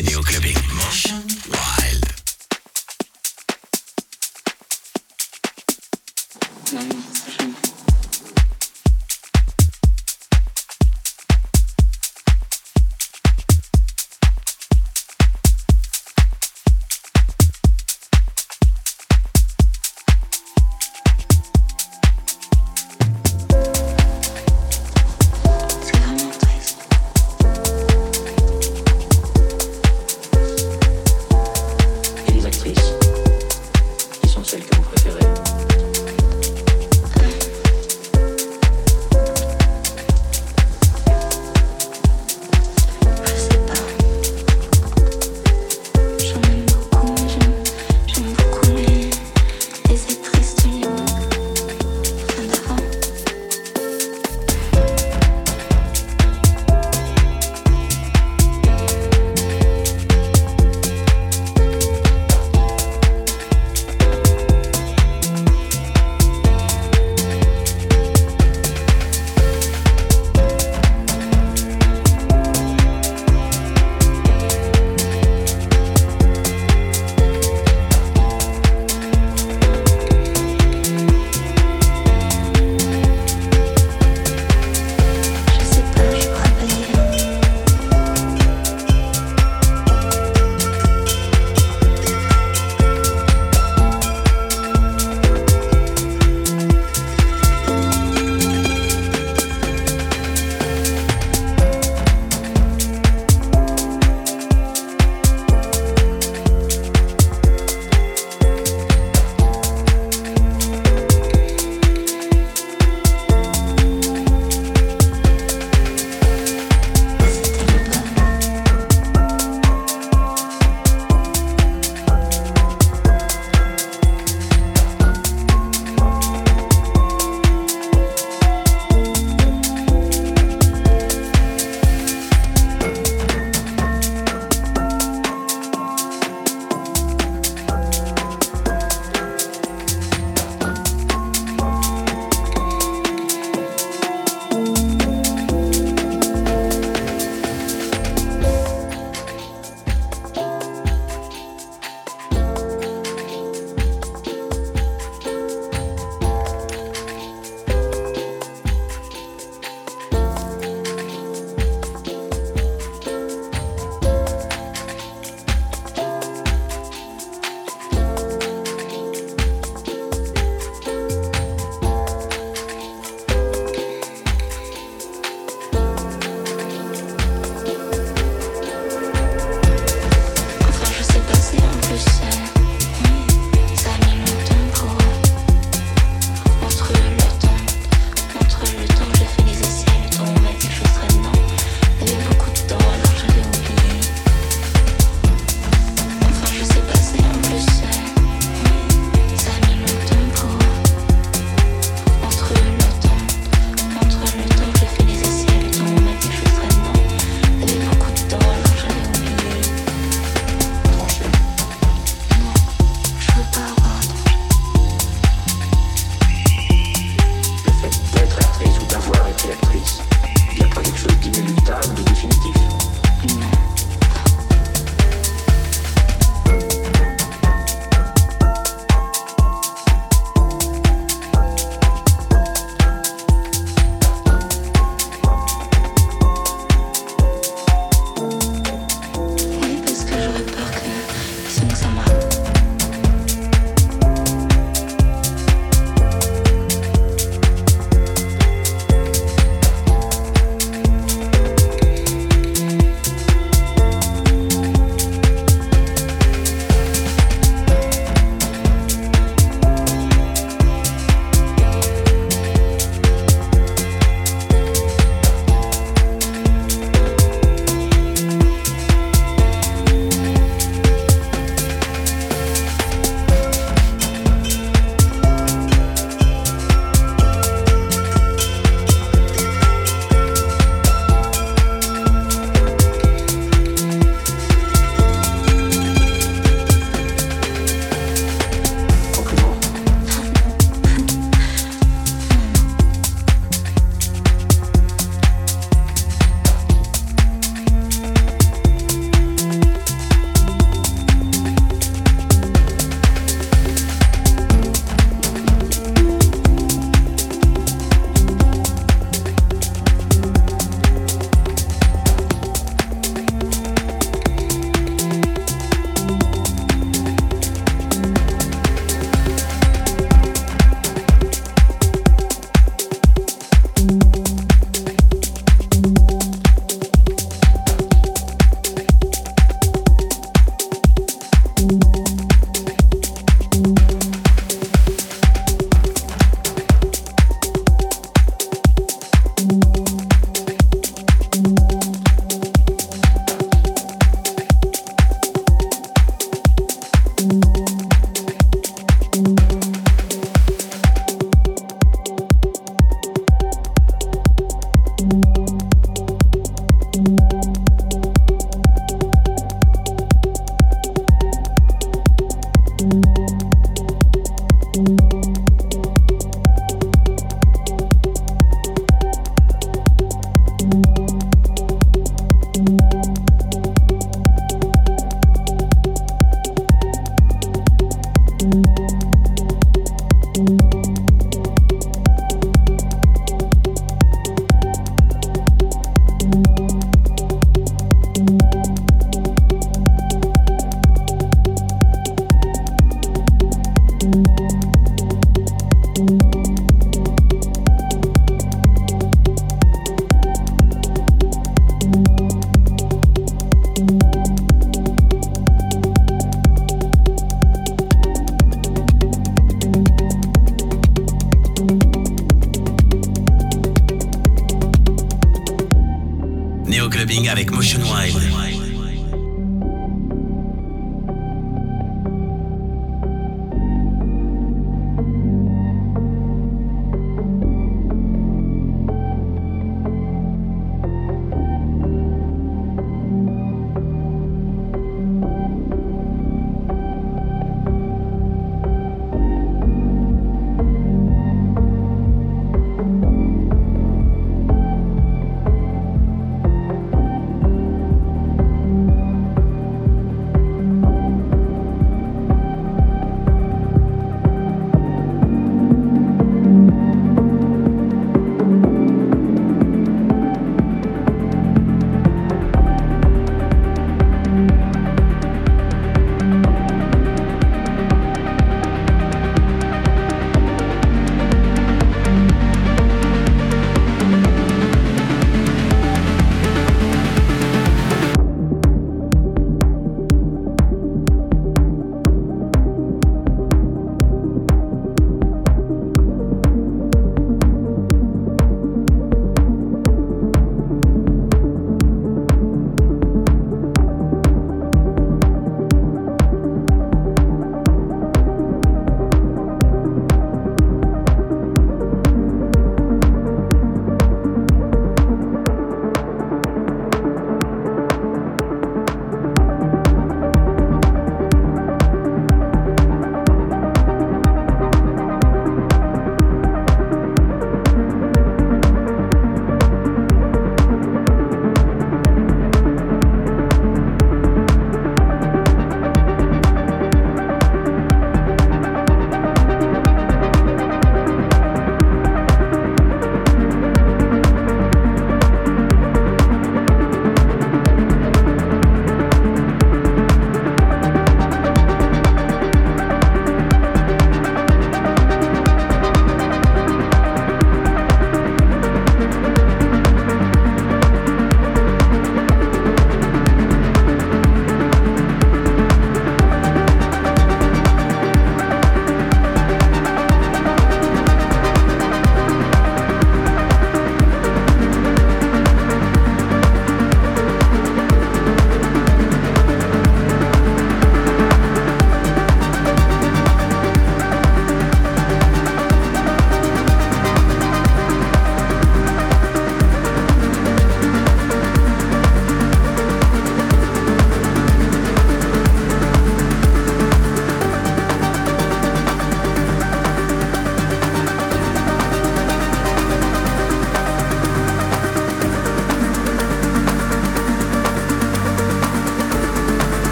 Néo Clubbing. Motion Wild.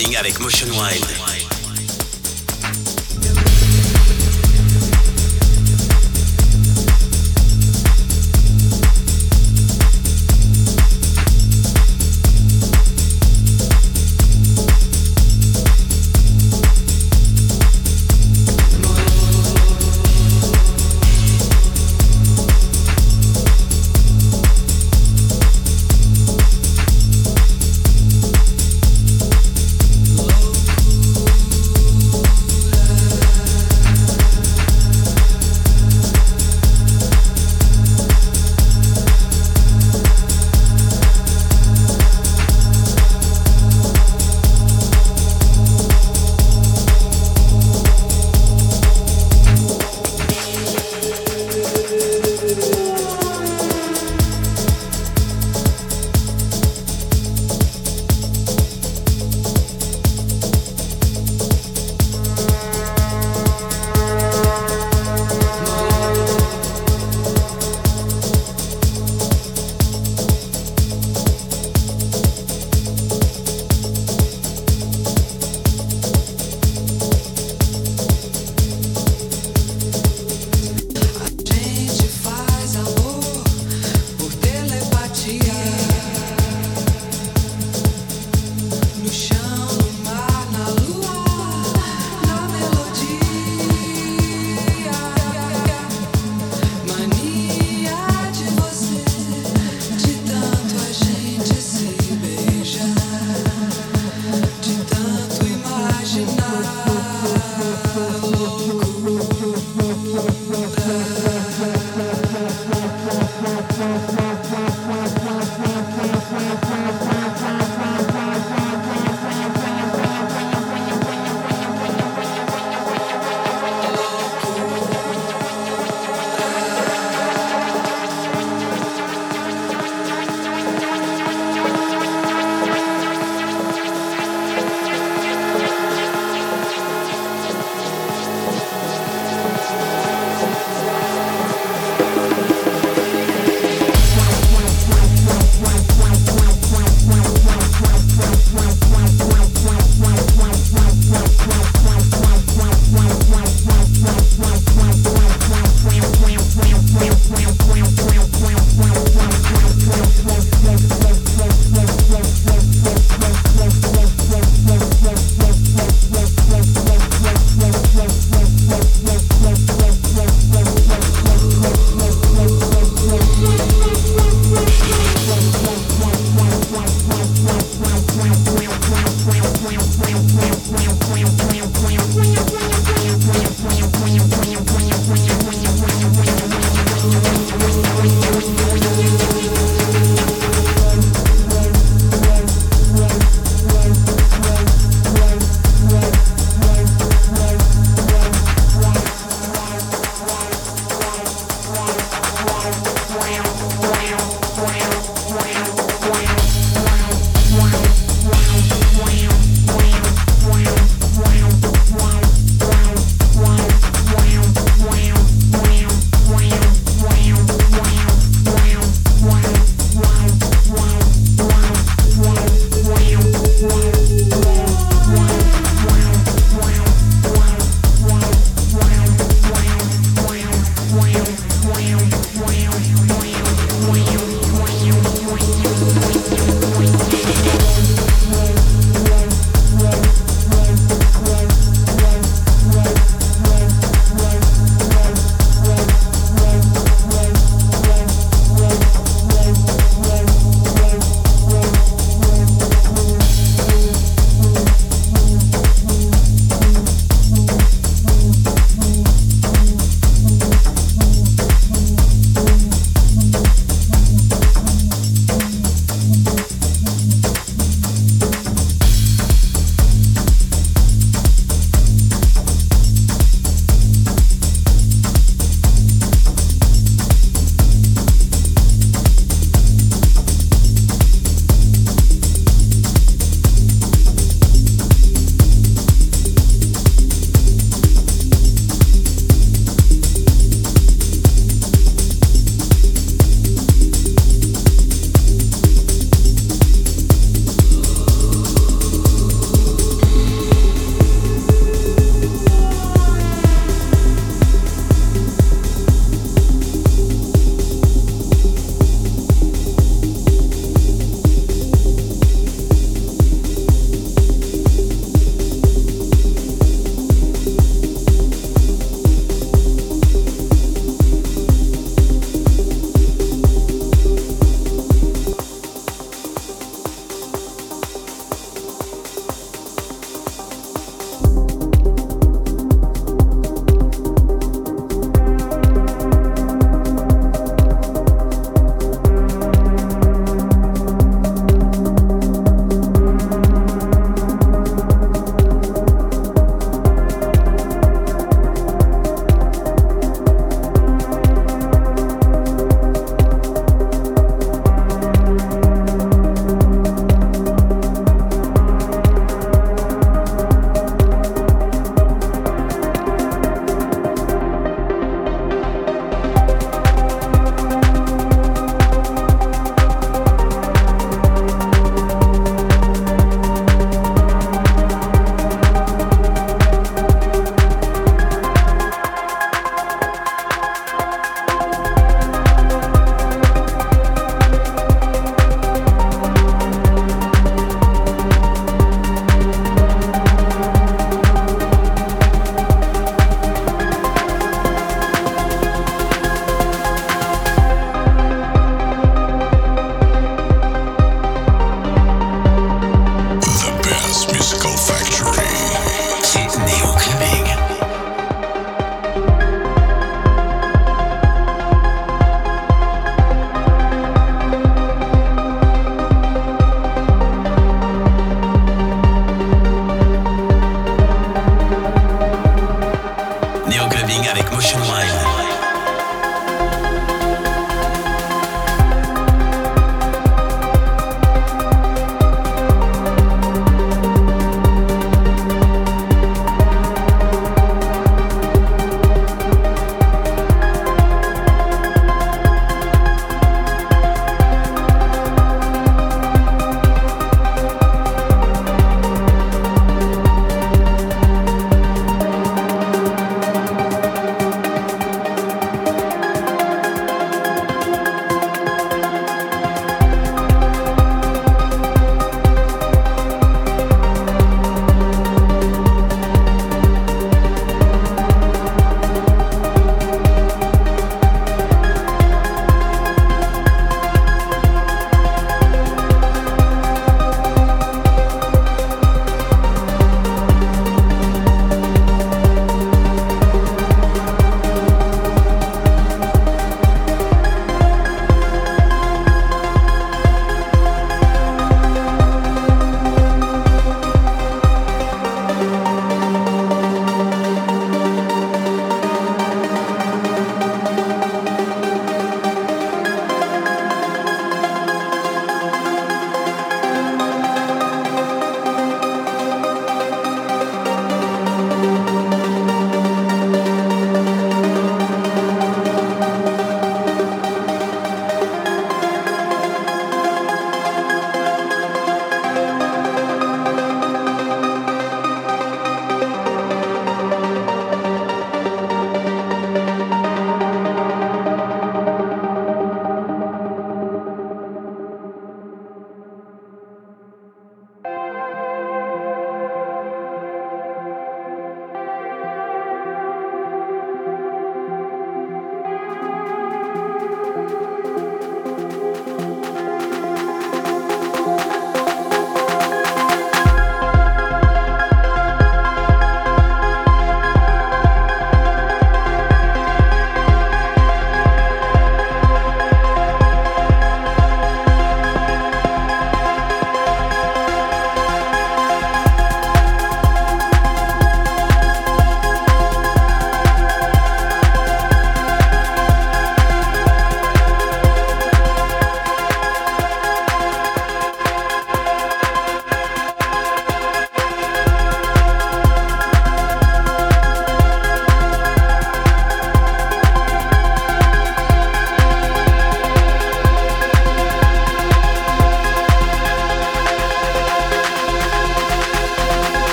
Clubbing avec Motion Wild.